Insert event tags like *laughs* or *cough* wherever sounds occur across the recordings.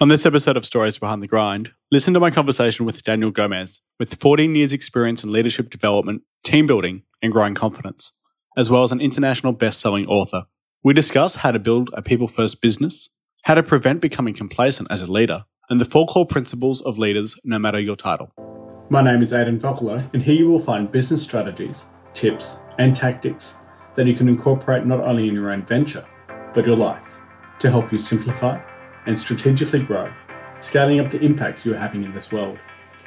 On this episode of Stories Behind the Grind, listen to my conversation with Daniel Gomez, with 14 years' experience in leadership development, team building, and growing confidence, as well as an international best selling author. We discuss how to build a people first business, how to prevent becoming complacent as a leader, and the four core principles of leaders no matter your title. My name is Aidan Vocalo, and here you will find business strategies, tips, and tactics that you can incorporate not only in your own venture, but your life to help you simplify and strategically grow, scaling up the impact you are having in this world.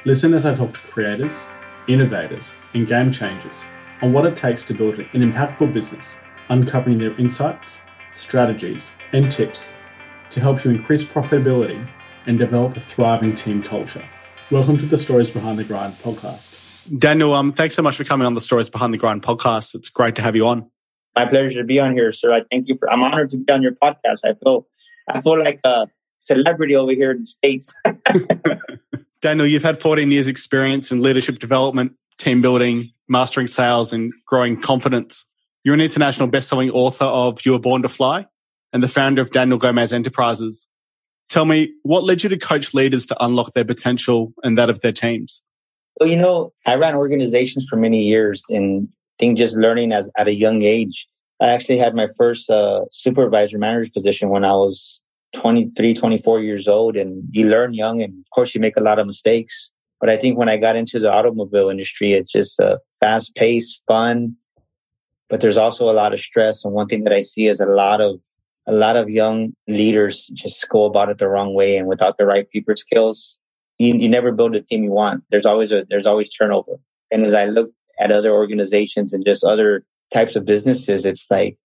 Listen as I talk to creators, innovators, and game changers on what it takes to build an impactful business, uncovering their insights, strategies, and tips to help you increase profitability and develop a thriving team culture. Welcome to the Stories Behind the Grind podcast. Daniel, um, thanks so much for coming on the Stories Behind the Grind podcast. It's great to have you on. My pleasure to be on here, sir. I thank you for. I'm honored to be on your podcast. I feel I feel like a celebrity over here in the States. *laughs* Daniel, you've had 14 years experience in leadership development, team building, mastering sales and growing confidence. You're an international best-selling author of You Were Born to Fly and the founder of Daniel Gomez Enterprises. Tell me, what led you to coach leaders to unlock their potential and that of their teams? Well, you know, I ran organizations for many years and I think just learning as at a young age I actually had my first uh, supervisor manager position when I was 23, 24 years old. And you learn young, and of course, you make a lot of mistakes. But I think when I got into the automobile industry, it's just uh, fast paced, fun, but there's also a lot of stress. And one thing that I see is a lot of a lot of young leaders just go about it the wrong way, and without the right people skills, you, you never build a team you want. There's always a there's always turnover. And as I look at other organizations and just other types of businesses, it's like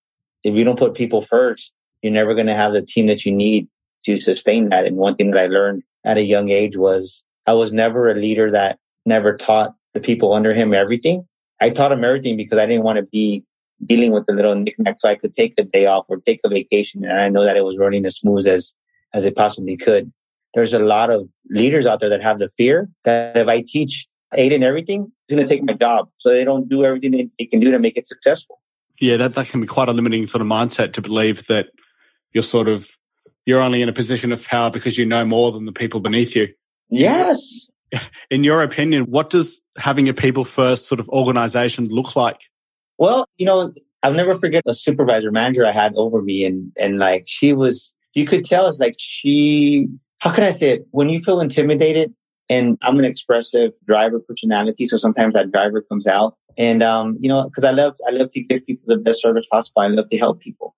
if you don't put people first, you're never going to have the team that you need to sustain that. And one thing that I learned at a young age was I was never a leader that never taught the people under him everything. I taught him everything because I didn't want to be dealing with the little knickknacks so I could take a day off or take a vacation. And I know that it was running as smooth as, as it possibly could. There's a lot of leaders out there that have the fear that if I teach Aiden everything, is going to take my job. So they don't do everything they can do to make it successful. Yeah, that, that can be quite a limiting sort of mindset to believe that you're sort of, you're only in a position of power because you know more than the people beneath you. Yes. *laughs* In your opinion, what does having a people first sort of organization look like? Well, you know, I'll never forget the supervisor manager I had over me and, and like she was, you could tell it's like she, how can I say it? When you feel intimidated, and I'm an expressive driver personality. So sometimes that driver comes out and, um, you know, cause I love, I love to give people the best service possible. I love to help people.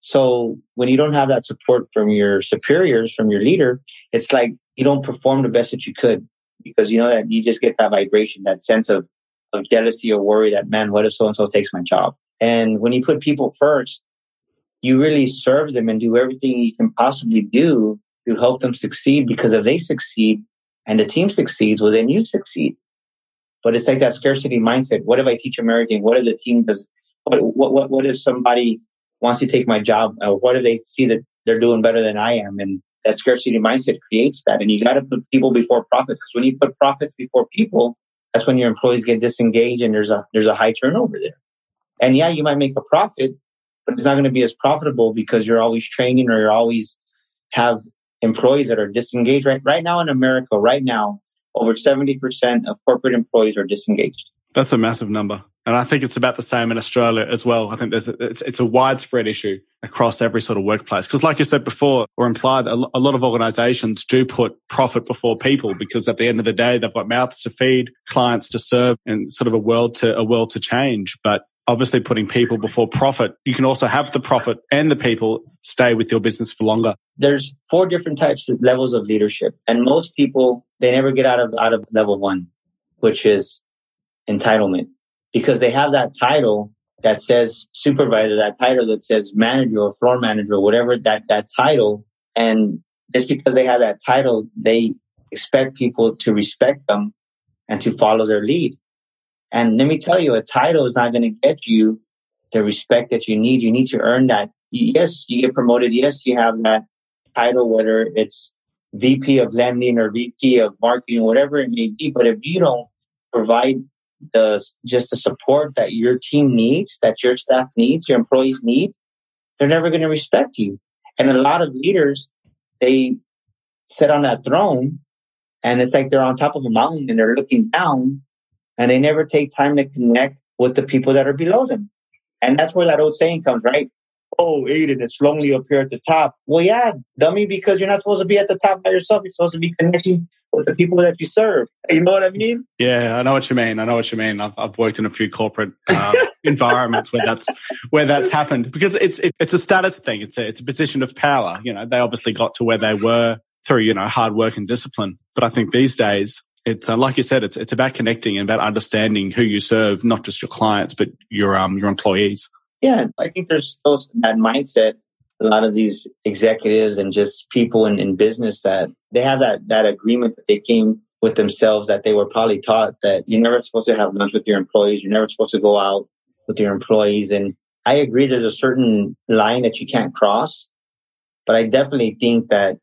So when you don't have that support from your superiors, from your leader, it's like you don't perform the best that you could because you know that you just get that vibration, that sense of, of jealousy or worry that, man, what if so and so takes my job? And when you put people first, you really serve them and do everything you can possibly do to help them succeed because if they succeed, and the team succeeds, well, then you succeed. But it's like that scarcity mindset. What if I teach everything? What if the team does? What, what, what, what if somebody wants to take my job? Uh, what if they see that they're doing better than I am? And that scarcity mindset creates that. And you got to put people before profits. Because when you put profits before people, that's when your employees get disengaged and there's a, there's a high turnover there. And yeah, you might make a profit, but it's not going to be as profitable because you're always training or you're always have employees that are disengaged right right now in America. Right now, over seventy percent of corporate employees are disengaged. That's a massive number, and I think it's about the same in Australia as well. I think there's a, it's, it's a widespread issue across every sort of workplace because, like you said before, or implied, a, lot of organisations do put profit before people because at the end of the day, they've got mouths to feed, clients to serve, and sort of a world to a world to change. But obviously putting people before profit. You can also have the profit and the people stay with your business for longer. There's four different types of levels of leadership. And most people, they never get out of, out of level one, which is entitlement because they have that title that says supervisor, that title that says manager or floor manager or whatever that, that title. And just because they have that title, they expect people to respect them and to follow their lead. And let me tell you, a title is not going to get you the respect that you need. You need to earn that. Yes, you get promoted. Yes, you have that title, whether it's VP of lending or VP of marketing, whatever it may be. But if you don't provide the just the support that your team needs, that your staff needs, your employees need, they're never going to respect you. And a lot of leaders, they sit on that throne and it's like they're on top of a mountain and they're looking down and they never take time to connect with the people that are below them. And that's where that old saying comes, right? Oh, Aiden, it's lonely up here at the top. Well, yeah, dummy, because you're not supposed to be at the top by yourself. You're supposed to be connecting with the people that you serve. You know what I mean? Yeah, I know what you mean. I know what you mean. I've, I've worked in a few corporate uh, *laughs* environments where that's where that's happened because it's it, it's a status thing. It's a it's a position of power. You know, they obviously got to where they were through you know hard work and discipline. But I think these days it's uh, like you said, it's it's about connecting and about understanding who you serve, not just your clients, but your um your employees. Yeah, I think there's still that mindset. A lot of these executives and just people in, in business that they have that that agreement that they came with themselves that they were probably taught that you're never supposed to have lunch with your employees, you're never supposed to go out with your employees. And I agree, there's a certain line that you can't cross, but I definitely think that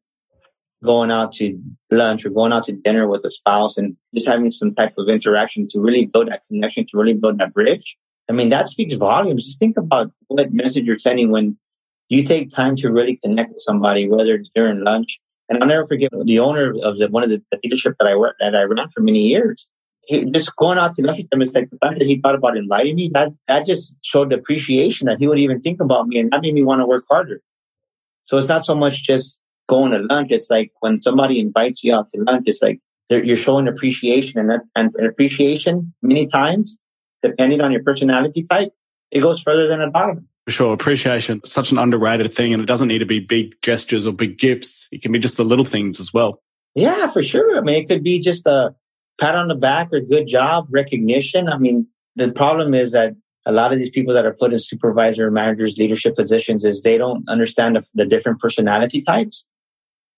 going out to lunch or going out to dinner with a spouse and just having some type of interaction to really build that connection, to really build that bridge. I mean, that speaks volumes. Just think about what message you're sending when you take time to really connect with somebody, whether it's during lunch. And I'll never forget the owner of the, one of the, the leadership that I worked that I ran for many years. He just going out to lunch with him, It's like the fact that he thought about inviting me. That that just showed appreciation that he would even think about me, and that made me want to work harder. So it's not so much just going to lunch. It's like when somebody invites you out to lunch, it's like you're showing appreciation and that, and appreciation many times, depending on your personality type, it goes further than a dollar. For sure. Appreciation, such an underrated thing. And it doesn't need to be big gestures or big gifts. It can be just the little things as well. Yeah, for sure. I mean, it could be just a pat on the back or good job recognition. I mean, the problem is that a lot of these people that are put in supervisor, managers, leadership positions is they don't understand the, the different personality types.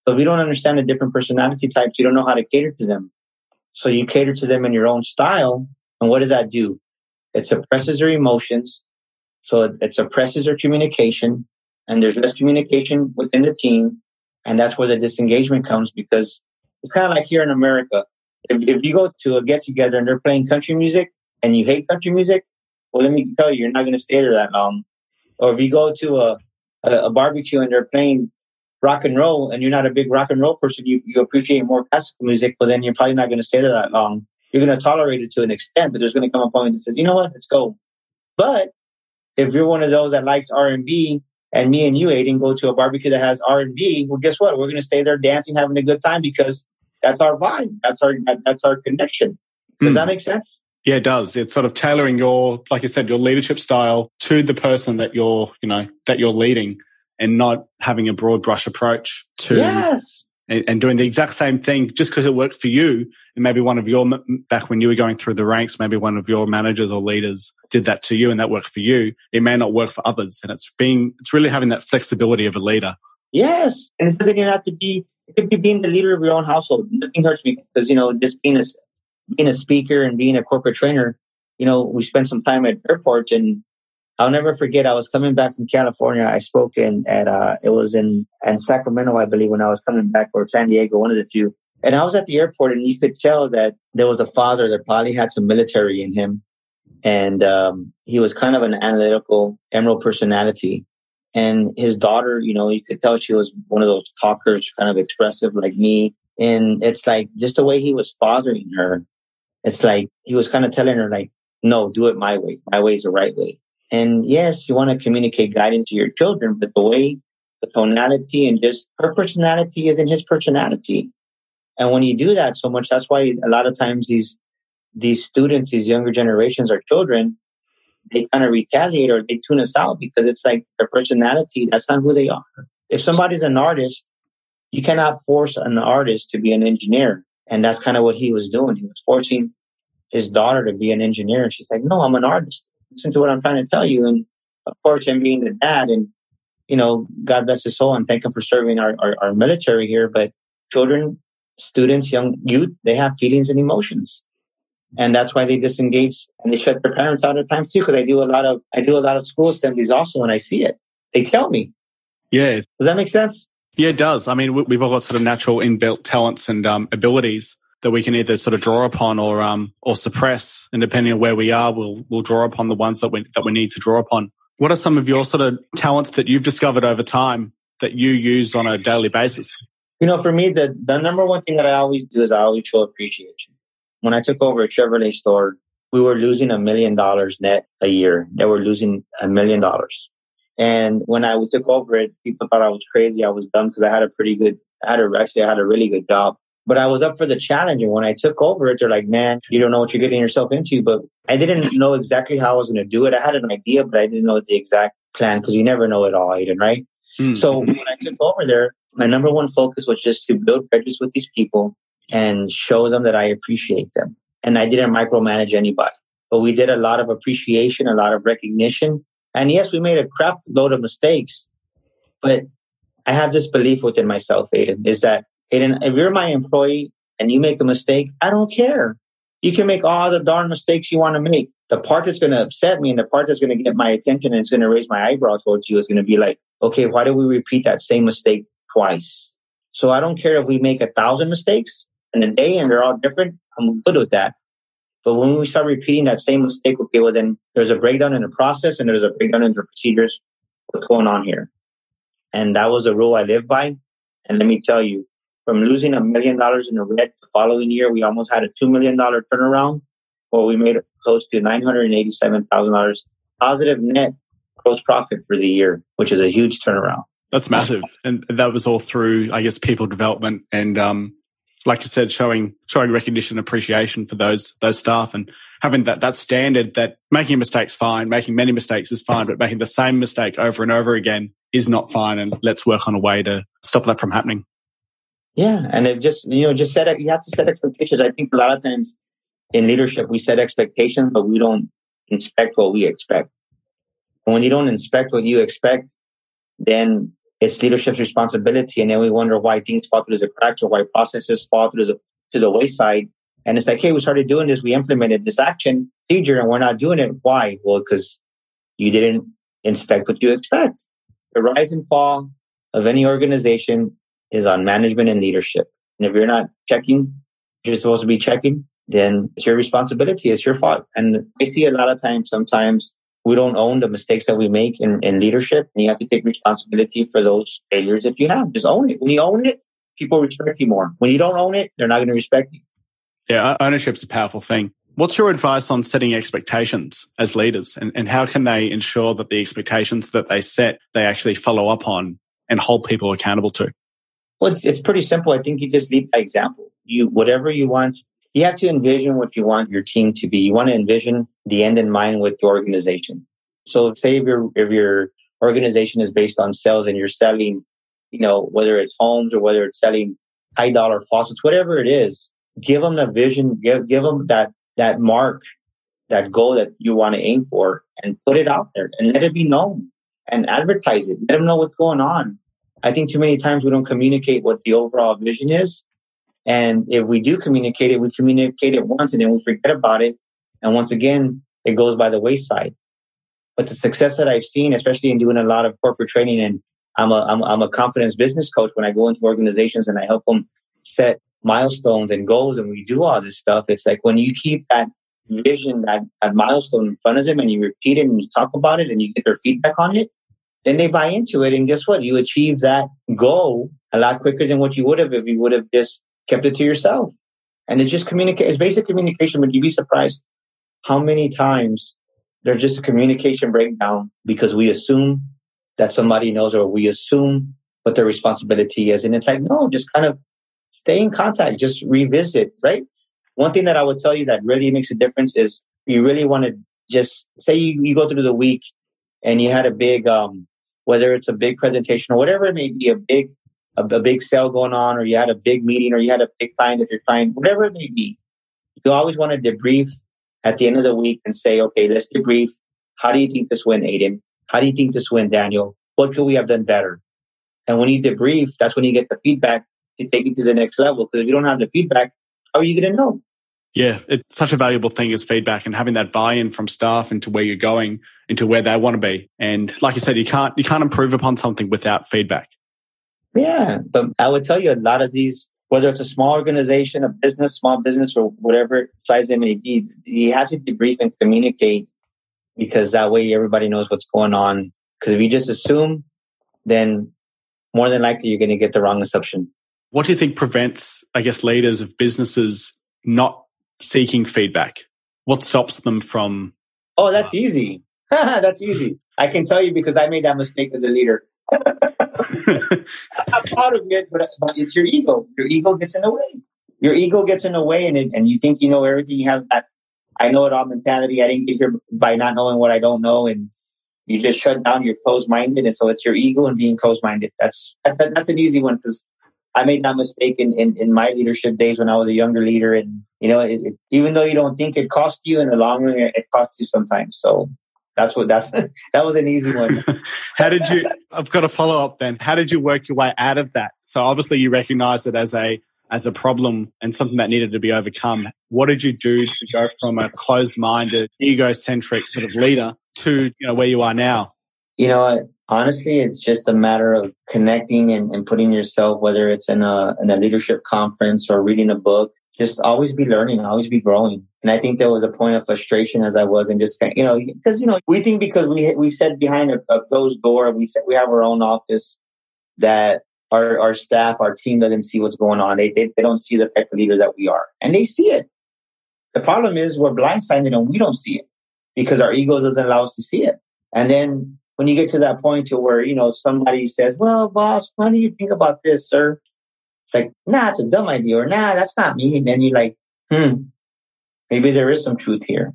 But we don't understand the different personality types. You don't know how to cater to them. So you cater to them in your own style. And what does that do? It suppresses their emotions. So it, it suppresses their communication and there's less communication within the team. And that's where the disengagement comes because it's kind of like here in America. If, if you go to a get together and they're playing country music and you hate country music, well, let me tell you, you're not going to stay there that long. Or if you go to a, a, a barbecue and they're playing rock and roll and you're not a big rock and roll person, you, you appreciate more classical music, but then you're probably not going to stay there that long. You're going to tolerate it to an extent, but there's going to come a point that says, you know what, let's go. But if you're one of those that likes R&B and me and you, Aiden, go to a barbecue that has R&B, well, guess what? We're going to stay there dancing, having a good time because that's our vibe. That's our, that's our connection. Does mm. that make sense? Yeah, it does. It's sort of tailoring your, like I said, your leadership style to the person that you're, you know, that you're leading and not having a broad brush approach to yes. and, and doing the exact same thing just because it worked for you. And maybe one of your, back when you were going through the ranks, maybe one of your managers or leaders did that to you and that worked for you. It may not work for others. And it's being, it's really having that flexibility of a leader. Yes. And it doesn't even have to be, it could be being the leader of your own household. Nothing hurts me because, you know, just being a, being a speaker and being a corporate trainer, you know, we spent some time at airports and I'll never forget. I was coming back from California. I spoke in at uh, it was in in Sacramento, I believe, when I was coming back, or San Diego, one of the two. And I was at the airport, and you could tell that there was a father that probably had some military in him, and um, he was kind of an analytical emerald personality. And his daughter, you know, you could tell she was one of those talkers, kind of expressive like me. And it's like just the way he was fathering her. It's like he was kind of telling her, like, no, do it my way. My way is the right way. And yes, you want to communicate guidance to your children, but the way, the tonality and just her personality is in his personality. And when you do that so much, that's why a lot of times these, these students, these younger generations or children, they kind of retaliate or they tune us out because it's like their personality. That's not who they are. If somebody's an artist, you cannot force an artist to be an engineer. And that's kind of what he was doing. He was forcing his daughter to be an engineer. And she's like, no, I'm an artist listen to what I'm trying to tell you. And of course, him being the dad and, you know, God bless his soul and thank him for serving our, our, our military here. But children, students, young youth, they have feelings and emotions. And that's why they disengage and they shut their parents out at times too. Cause I do a lot of, I do a lot of school assemblies also when I see it. They tell me. Yeah. Does that make sense? Yeah, it does. I mean, we've all got sort of natural inbuilt talents and um, abilities that we can either sort of draw upon or um or suppress. And depending on where we are, we'll we'll draw upon the ones that we that we need to draw upon. What are some of your sort of talents that you've discovered over time that you use on a daily basis? You know, for me, the, the number one thing that I always do is I always show appreciation. When I took over a Chevrolet store, we were losing a million dollars net a year. They were losing a million dollars. And when I took over it, people thought I was crazy. I was dumb because I had a pretty good, I had a, actually, I had a really good job, but I was up for the challenge. And when I took over it, they're like, man, you don't know what you're getting yourself into. But I didn't know exactly how I was going to do it. I had an idea, but I didn't know the exact plan because you never know it all, Aiden, right? Mm-hmm. So when I took over there, my number one focus was just to build bridges with these people and show them that I appreciate them. And I didn't micromanage anybody, but we did a lot of appreciation, a lot of recognition. And yes, we made a crap load of mistakes, but I have this belief within myself, Aiden, is that Aiden, if you're my employee and you make a mistake, I don't care. You can make all the darn mistakes you want to make. The part that's going to upset me and the part that's going to get my attention and it's going to raise my eyebrow towards you is going to be like, okay, why do we repeat that same mistake twice. So I don't care if we make a thousand mistakes in a day and they're all different. I'm good with that. But when we start repeating that same mistake, okay, well then there's a breakdown in the process and there's a breakdown in the procedures. What's going on here? And that was a rule I live by. And let me tell you, from losing a million dollars in the red the following year, we almost had a $2 million turnaround where we made close to $987,000 positive net gross profit for the year, which is a huge turnaround. That's massive, and that was all through, I guess, people development and, um, like you said, showing showing recognition, and appreciation for those those staff, and having that that standard that making mistakes fine, making many mistakes is fine, but making the same mistake over and over again is not fine. And let's work on a way to stop that from happening. Yeah, and it just you know just set it you have to set expectations. I think a lot of times in leadership we set expectations, but we don't inspect what we expect. And when you don't inspect what you expect, then it's leadership's responsibility. And then we wonder why things fall through the cracks or why processes fall through the, to the wayside. And it's like, hey, we started doing this. We implemented this action procedure and we're not doing it. Why? Well, because you didn't inspect what you expect. The rise and fall of any organization is on management and leadership. And if you're not checking, you're supposed to be checking, then it's your responsibility. It's your fault. And I see a lot of times, sometimes we don't own the mistakes that we make in, in leadership and you have to take responsibility for those failures that you have. Just own it. When you own it, people respect you more. When you don't own it, they're not going to respect you. Yeah, ownership's a powerful thing. What's your advice on setting expectations as leaders and, and how can they ensure that the expectations that they set, they actually follow up on and hold people accountable to? Well, it's, it's pretty simple. I think you just lead by example. You, whatever you want you have to envision what you want your team to be. You want to envision the end in mind with your organization. So say if your, if your organization is based on sales and you're selling, you know, whether it's homes or whether it's selling high dollar faucets, whatever it is, give them the vision, give, give them that, that mark, that goal that you want to aim for and put it out there and let it be known and advertise it. Let them know what's going on. I think too many times we don't communicate what the overall vision is and if we do communicate it, we communicate it once and then we forget about it. And once again, it goes by the wayside. But the success that I've seen, especially in doing a lot of corporate training and I'm a, I'm, I'm a confidence business coach when I go into organizations and I help them set milestones and goals and we do all this stuff. It's like when you keep that vision, that, that milestone in front of them and you repeat it and you talk about it and you get their feedback on it, then they buy into it. And guess what? You achieve that goal a lot quicker than what you would have if you would have just kept it to yourself. And it's just communicate. It's basic communication, but you'd be surprised how many times there's just a communication breakdown because we assume that somebody knows or we assume what their responsibility is. And it's like, no, just kind of stay in contact, just revisit, right? One thing that I would tell you that really makes a difference is you really want to just say you, you go through the week and you had a big, um, whether it's a big presentation or whatever it may be, a big a, a big sale going on, or you had a big meeting, or you had a big client that you're trying, whatever it may be. You always want to debrief at the end of the week and say, okay, let's debrief. How do you think this went, Aiden? How do you think this went, Daniel? What could we have done better? And when you debrief, that's when you get the feedback to take it to the next level. Because if you don't have the feedback, how are you going to know? Yeah, it's such a valuable thing as feedback and having that buy-in from staff into where you're going, into where they want to be. And like you said, you can't you can't improve upon something without feedback. Yeah, but I would tell you a lot of these, whether it's a small organization, a business, small business, or whatever size it may be, you have to debrief and communicate because that way everybody knows what's going on. Because if you just assume, then more than likely you're going to get the wrong assumption. What do you think prevents, I guess, leaders of businesses not seeking feedback? What stops them from? Oh, that's easy. *laughs* that's easy. I can tell you because I made that mistake as a leader. *laughs* I'm proud of it, but, but it's your ego. Your ego gets in the way. Your ego gets in the way, and it, and you think you know everything. You have that I know it all mentality. I didn't get here by not knowing what I don't know, and you just shut down. You're closed minded, and so it's your ego and being closed minded. That's that's that's an easy one because I made that mistake in, in, in my leadership days when I was a younger leader, and you know, it, it, even though you don't think it costs you in the long run, it costs you sometimes. So that's what that's *laughs* that was an easy one. *laughs* How did you? I've got a follow up then. How did you work your way out of that? So obviously you recognize it as a as a problem and something that needed to be overcome. What did you do to go from a closed minded, egocentric sort of leader to you know where you are now? You know, honestly, it's just a matter of connecting and, and putting yourself, whether it's in a in a leadership conference or reading a book, just always be learning, always be growing. And I think there was a point of frustration as I was and just, you know, because, you know, we think because we, we said behind a, a closed door, we said we have our own office that our, our staff, our team doesn't see what's going on. They, they, they don't see the type of leader that we are and they see it. The problem is we're blindsided and we don't see it because our ego doesn't allow us to see it. And then when you get to that point to where, you know, somebody says, well, boss, what do you think about this, sir? It's like, nah, it's a dumb idea or nah, that's not me. And then you're like, hmm, maybe there is some truth here.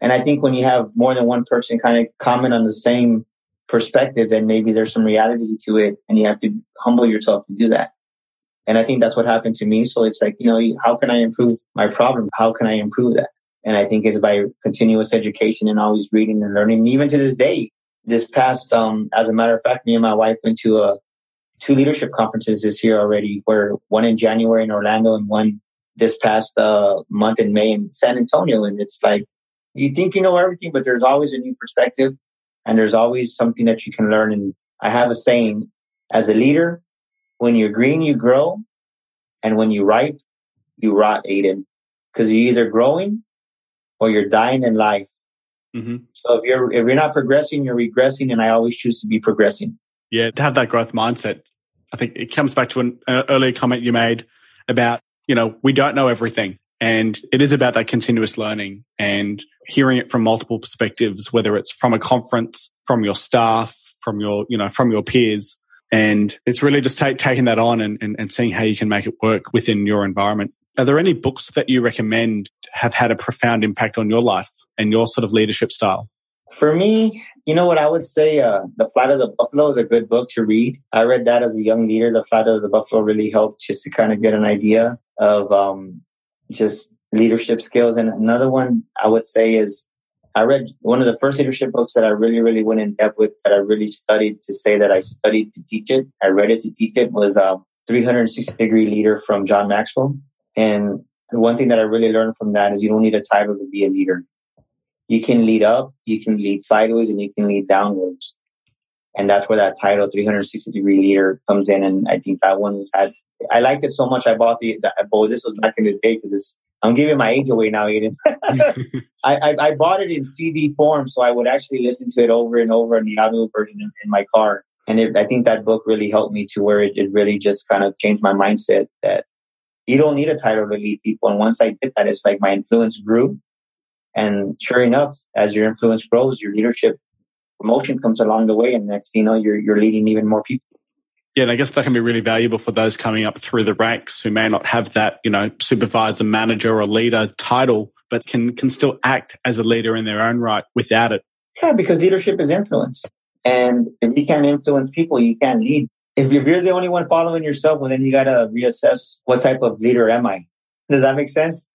And I think when you have more than one person kind of comment on the same perspective, then maybe there's some reality to it and you have to humble yourself to do that. And I think that's what happened to me. So it's like, you know, how can I improve my problem? How can I improve that? And I think it's by continuous education and always reading and learning. Even to this day, this past, um, as a matter of fact, me and my wife went to a two leadership conferences this year already, where one in January in Orlando and one this past uh, month in May in San Antonio. And it's like, you think you know everything, but there's always a new perspective and there's always something that you can learn. And I have a saying as a leader, when you're green, you grow. And when you ripe, you rot, Aiden, because you're either growing or you're dying in life. Mm-hmm. So if you're, if you're not progressing, you're regressing. And I always choose to be progressing. Yeah. To have that growth mindset. I think it comes back to an earlier comment you made about, you know, we don't know everything. And it is about that continuous learning and hearing it from multiple perspectives, whether it's from a conference, from your staff, from your, you know, from your peers. And it's really just take, taking that on and, and, and seeing how you can make it work within your environment. Are there any books that you recommend have had a profound impact on your life and your sort of leadership style? For me, you know what I would say? Uh, the Flight of the Buffalo is a good book to read. I read that as a young leader. The Flight of the Buffalo really helped just to kind of get an idea of um, just leadership skills. And another one I would say is I read one of the first leadership books that I really, really went in depth with that I really studied to say that I studied to teach it. I read it to teach it was uh, 360 degree leader from John Maxwell. And the one thing that I really learned from that is you don't need a title to be a leader. You can lead up, you can lead sideways, and you can lead downwards. And that's where that title 360 degree leader comes in. And I think that one was had I liked it so much. I bought the, the well, this was back in the day because I'm giving my age away now, Aiden. *laughs* I, I, I, bought it in CD form, so I would actually listen to it over and over in the audio version in, in my car. And it, I think that book really helped me to where it, it really just kind of changed my mindset that you don't need a title to lead people. And once I did that, it's like my influence grew. And sure enough, as your influence grows, your leadership promotion comes along the way. And next, you know, you're, you're leading even more people. Yeah, and I guess that can be really valuable for those coming up through the ranks who may not have that, you know, supervisor, manager, or leader title, but can can still act as a leader in their own right without it. Yeah, because leadership is influence, and if you can't influence people, you can't lead. If you're the only one following yourself, well, then you got to reassess what type of leader am I. Does that make sense?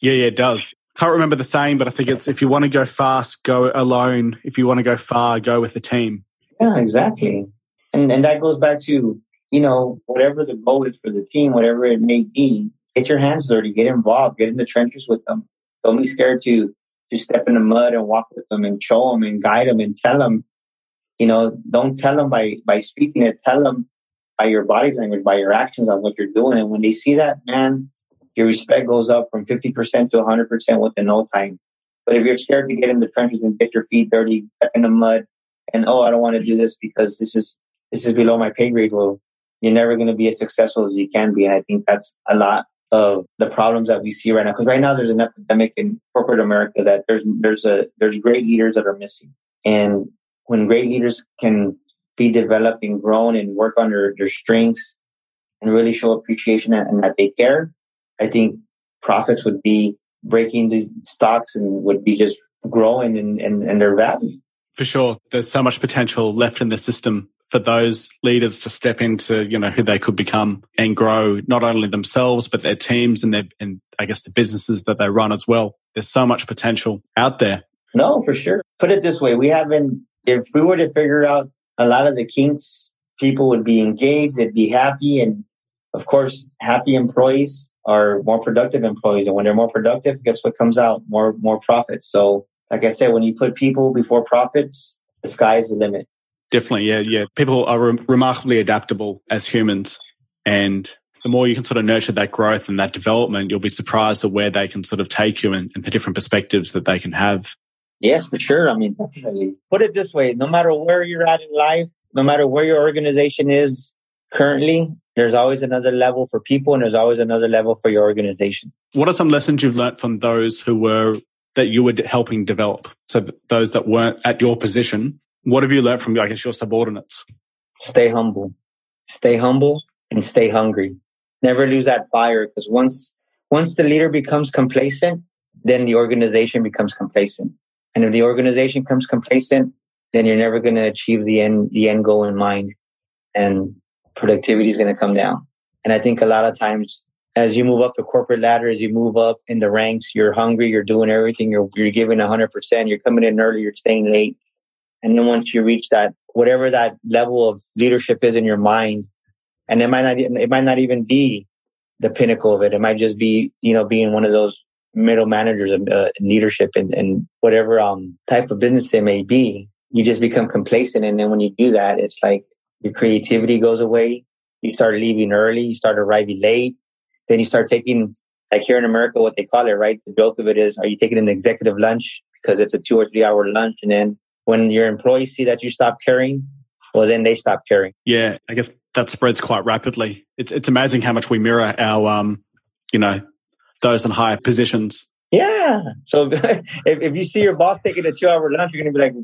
Yeah, yeah, it does. Can't remember the saying, but I think it's if you want to go fast, go alone. If you want to go far, go with the team. Yeah, exactly. And, and that goes back to, you know, whatever the goal is for the team, whatever it may be, get your hands dirty, get involved, get in the trenches with them. Don't be scared to, to step in the mud and walk with them and show them and guide them and tell them, you know, don't tell them by, by speaking it, tell them by your body language, by your actions on what you're doing. And when they see that, man, your respect goes up from 50% to 100% within no time. But if you're scared to get in the trenches and get your feet dirty, step in the mud, and oh, I don't want to do this because this is this is below my pay grade. Well, you're never going to be as successful as you can be. And I think that's a lot of the problems that we see right now. Because right now there's an epidemic in corporate America that there's there's a there's great leaders that are missing. And when great leaders can be developed and grown and work on their, their strengths and really show appreciation and that they care, I think profits would be breaking these stocks and would be just growing in, in, in their value. For sure. There's so much potential left in the system for those leaders to step into, you know, who they could become and grow not only themselves, but their teams and their, and I guess the businesses that they run as well. There's so much potential out there. No, for sure. Put it this way. We haven't, if we were to figure out a lot of the kinks, people would be engaged, they'd be happy. And of course, happy employees are more productive employees. And when they're more productive, guess what comes out? More, more profits. So like I said, when you put people before profits, the sky's the limit. Definitely. Yeah. Yeah. People are re- remarkably adaptable as humans. And the more you can sort of nurture that growth and that development, you'll be surprised at where they can sort of take you and, and the different perspectives that they can have. Yes, for sure. I mean, definitely. Put it this way no matter where you're at in life, no matter where your organization is currently, there's always another level for people and there's always another level for your organization. What are some lessons you've learned from those who were that you were helping develop? So those that weren't at your position, what have you learned from, I guess, your subordinates? Stay humble, stay humble and stay hungry. Never lose that fire because once, once the leader becomes complacent, then the organization becomes complacent. And if the organization becomes complacent, then you're never going to achieve the end, the end goal in mind and productivity is going to come down. And I think a lot of times as you move up the corporate ladder, as you move up in the ranks, you're hungry, you're doing everything, you're, you're giving hundred percent, you're coming in early, you're staying late. And then once you reach that, whatever that level of leadership is in your mind, and it might not, it might not even be the pinnacle of it. It might just be, you know, being one of those middle managers and uh, leadership and, and whatever um, type of business it may be. You just become complacent. And then when you do that, it's like your creativity goes away. You start leaving early. You start arriving late. Then you start taking, like here in America, what they call it, right? The joke of it is, are you taking an executive lunch because it's a two or three hour lunch? And then when your employees see that you stop caring, well, then they stop caring. Yeah, I guess that spreads quite rapidly. It's it's amazing how much we mirror our, um, you know, those in higher positions. Yeah. So *laughs* if, if you see your boss taking a two hour lunch, you're going to be like,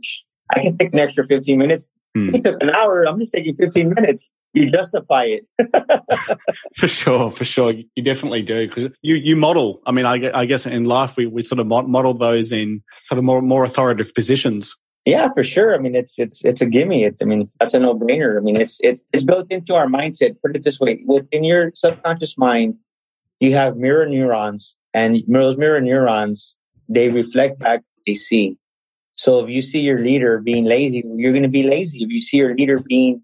I can take an extra 15 minutes. Hmm. an hour. I'm just taking 15 minutes. You justify it. *laughs* for sure, for sure. You definitely do because you, you model. I mean, I, I guess in life we, we sort of model those in sort of more, more authoritative positions. Yeah, for sure. I mean, it's it's it's a gimme. It's I mean, that's a no brainer. I mean, it's it's it's built into our mindset. Put it this way: within your subconscious mind, you have mirror neurons, and those mirror neurons they reflect back what they see. So if you see your leader being lazy, you're going to be lazy. If you see your leader being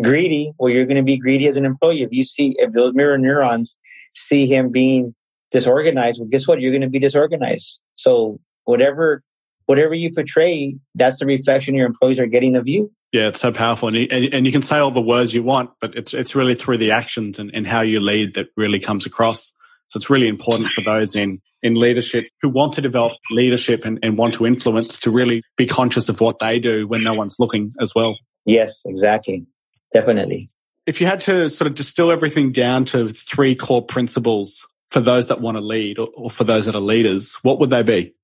greedy, well, you're going to be greedy as an employee. If you see, if those mirror neurons see him being disorganized, well, guess what? You're going to be disorganized. So whatever, whatever you portray, that's the reflection your employees are getting of you. Yeah, it's so powerful, and you, and you can say all the words you want, but it's it's really through the actions and, and how you lead that really comes across. So it's really important for those in in leadership who want to develop leadership and, and want to influence to really be conscious of what they do when no one's looking as well. Yes, exactly. Definitely. If you had to sort of distill everything down to three core principles for those that want to lead or, or for those that are leaders, what would they be?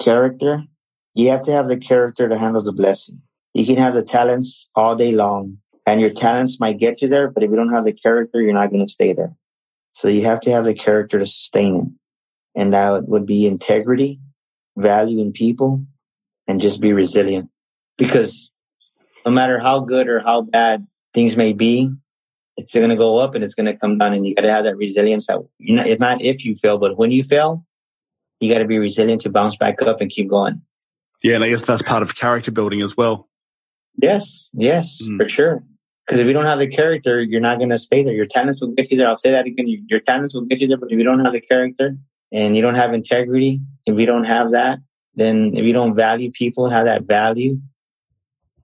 Character. You have to have the character to handle the blessing. You can have the talents all day long and your talents might get you there, but if you don't have the character, you're not going to stay there. So you have to have the character to sustain it and that would be integrity, value in people, and just be resilient. Because no matter how good or how bad things may be, it's going to go up and it's going to come down, and you got to have that resilience. That you not, it's not if you fail, but when you fail, you got to be resilient to bounce back up and keep going. Yeah, and I guess that's part of character building as well. Yes, yes, mm. for sure. Because if you don't have the character, you're not going to stay there. Your talents will get you there. I'll say that again. Your talents will get you there, but if you don't have the character, and you don't have integrity, if you don't have that, then if you don't value people, have that value,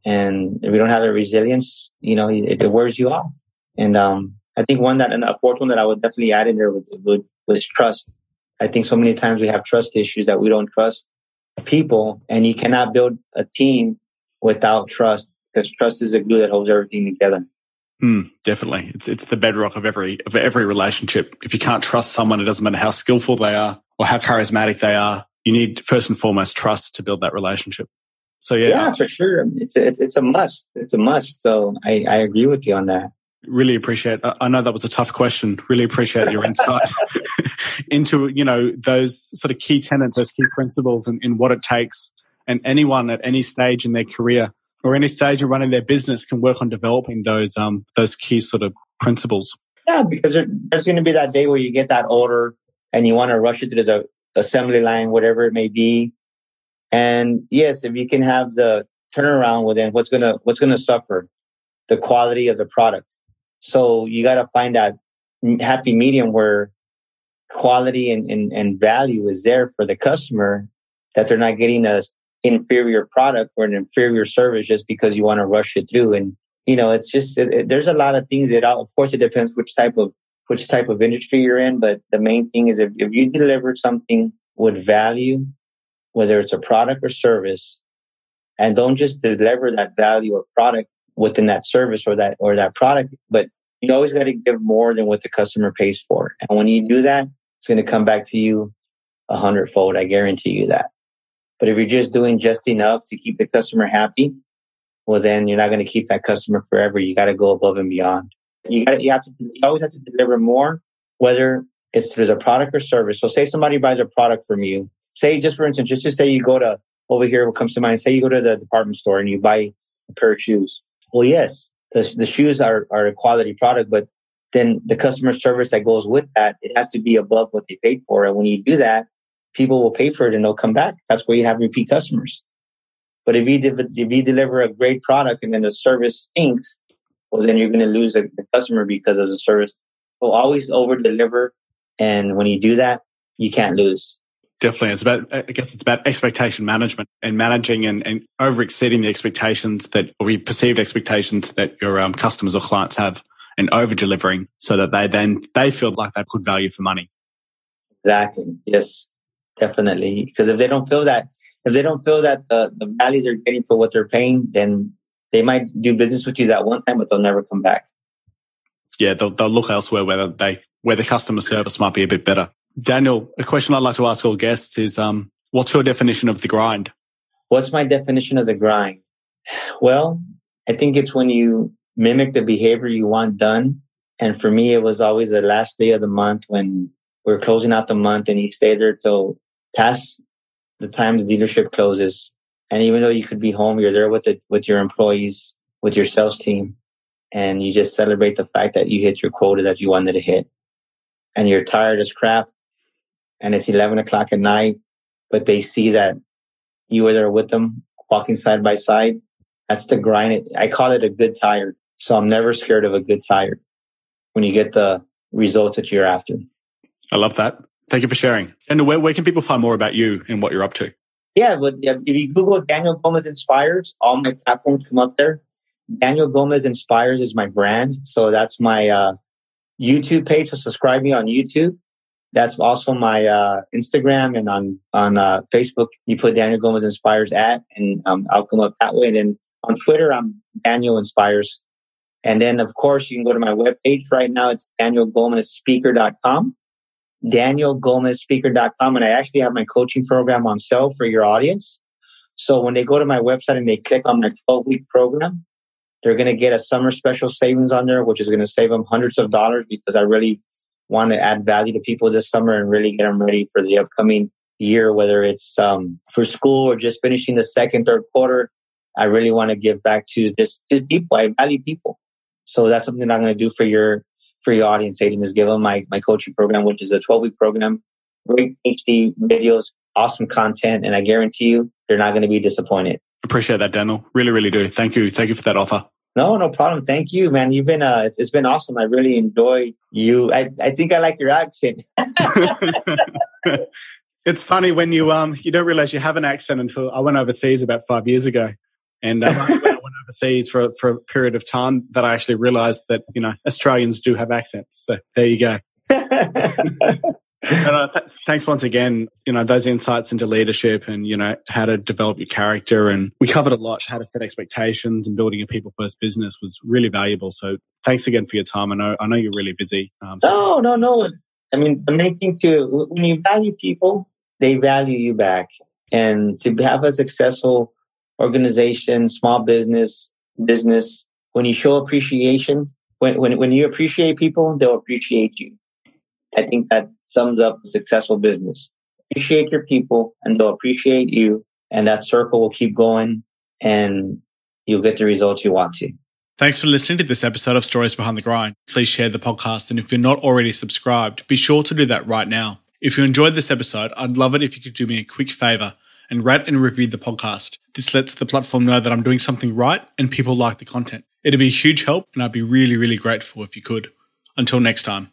and if you don't have the resilience, you know, it, it wears you off. And um, I think one that, and a fourth one that I would definitely add in there would, would, was trust. I think so many times we have trust issues that we don't trust people, and you cannot build a team without trust because trust is the glue that holds everything together. Mm, definitely. It's it's the bedrock of every of every relationship. If you can't trust someone, it doesn't matter how skillful they are or how charismatic they are. You need first and foremost trust to build that relationship. So yeah, yeah, for sure. It's a, it's, it's a must. It's a must. So I, I agree with you on that. Really appreciate. I know that was a tough question. Really appreciate your insight *laughs* into you know those sort of key tenets, those key principles, and, in what it takes. And anyone at any stage in their career or any stage of running their business can work on developing those um those key sort of principles. Yeah, because there, there's going to be that day where you get that order and you want to rush it to the assembly line, whatever it may be, and yes, if you can have the turnaround within what's gonna what's gonna suffer the quality of the product. So you got to find that happy medium where quality and, and, and value is there for the customer that they're not getting a inferior product or an inferior service just because you want to rush it through. And, you know, it's just, it, it, there's a lot of things that, of course, it depends which type of, which type of industry you're in. But the main thing is if, if you deliver something with value whether it's a product or service, and don't just deliver that value or product within that service or that or that product, but you always got to give more than what the customer pays for. And when you do that, it's going to come back to you a hundredfold. I guarantee you that. But if you're just doing just enough to keep the customer happy, well, then you're not going to keep that customer forever. You got to go above and beyond. You got you have to you always have to deliver more, whether it's through the product or service. So say somebody buys a product from you say just for instance, just to say you go to over here, what comes to mind, say you go to the department store and you buy a pair of shoes. Well, yes, the, the shoes are, are a quality product, but then the customer service that goes with that, it has to be above what they paid for. And when you do that, people will pay for it and they'll come back. That's where you have repeat customers. But if you, de- if you deliver a great product and then the service stinks, well, then you're going to lose a, a customer because of the service. So always over deliver. And when you do that, you can't lose. Definitely. It's about, I guess it's about expectation management and managing and, and over exceeding the expectations that, or we perceived expectations that your um, customers or clients have and over delivering so that they then, they feel like they put value for money. Exactly. Yes, definitely. Because if they don't feel that, if they don't feel that the, the value they're getting for what they're paying, then they might do business with you that one time, but they'll never come back. Yeah, they'll, they'll look elsewhere where they, where the customer service might be a bit better. Daniel, a question I'd like to ask all guests is, um, what's your definition of the grind? What's my definition of the grind? Well, I think it's when you mimic the behavior you want done. And for me, it was always the last day of the month when we're closing out the month and you stay there till past the time the dealership closes. And even though you could be home, you're there with the, with your employees, with your sales team, and you just celebrate the fact that you hit your quota that you wanted to hit. And you're tired as crap and it's 11 o'clock at night, but they see that you were there with them walking side by side. That's the grind. I call it a good tired. So I'm never scared of a good tired when you get the results that you're after. I love that. Thank you for sharing. And where, where can people find more about you and what you're up to? Yeah, if you Google Daniel Gomez Inspires, all my platforms come up there. Daniel Gomez Inspires is my brand. So that's my uh, YouTube page. So subscribe me on YouTube. That's also my uh, Instagram and on on uh, Facebook. You put Daniel Gomez Inspires at, and um, I'll come up that way. And then on Twitter, I'm Daniel Inspires. And then of course you can go to my webpage right now. It's danielgomezspeaker.com, danielgomezspeaker.com, and I actually have my coaching program on sale for your audience. So when they go to my website and they click on my 12 week program, they're going to get a summer special savings on there, which is going to save them hundreds of dollars because I really want to add value to people this summer and really get them ready for the upcoming year, whether it's um, for school or just finishing the second, third quarter. I really want to give back to just, just people. I value people. So that's something I'm going to do for your, for your audience, Aiden, is give them my, my coaching program, which is a 12 week program, great HD videos, awesome content. And I guarantee you, they're not going to be disappointed. Appreciate that, Daniel. Really, really do. Thank you. Thank you for that offer. No, no problem. Thank you, man. You've been, uh, it's, it's been awesome. I really enjoy you. I, I think I like your accent. *laughs* *laughs* it's funny when you, um, you don't realize you have an accent until I went overseas about five years ago. And um, *laughs* went overseas for, for a period of time that I actually realized that, you know, Australians do have accents. So there you go. *laughs* uh, th- thanks once again. You know, those insights into leadership and, you know, how to develop your character. And we covered a lot, how to set expectations and building a people first business was really valuable. So thanks again for your time. I know, I know you're really busy. Um, so- no, no, no. I mean, the main thing too, when you value people, they value you back. And to have a successful organization, small business, business, when you show appreciation, when, when, when you appreciate people, they'll appreciate you. I think that sums up a successful business. Appreciate your people and they'll appreciate you. And that circle will keep going and you'll get the results you want to. Thanks for listening to this episode of Stories Behind the Grind. Please share the podcast. And if you're not already subscribed, be sure to do that right now. If you enjoyed this episode, I'd love it if you could do me a quick favor and rate and review the podcast. This lets the platform know that I'm doing something right and people like the content. It'd be a huge help, and I'd be really, really grateful if you could. Until next time.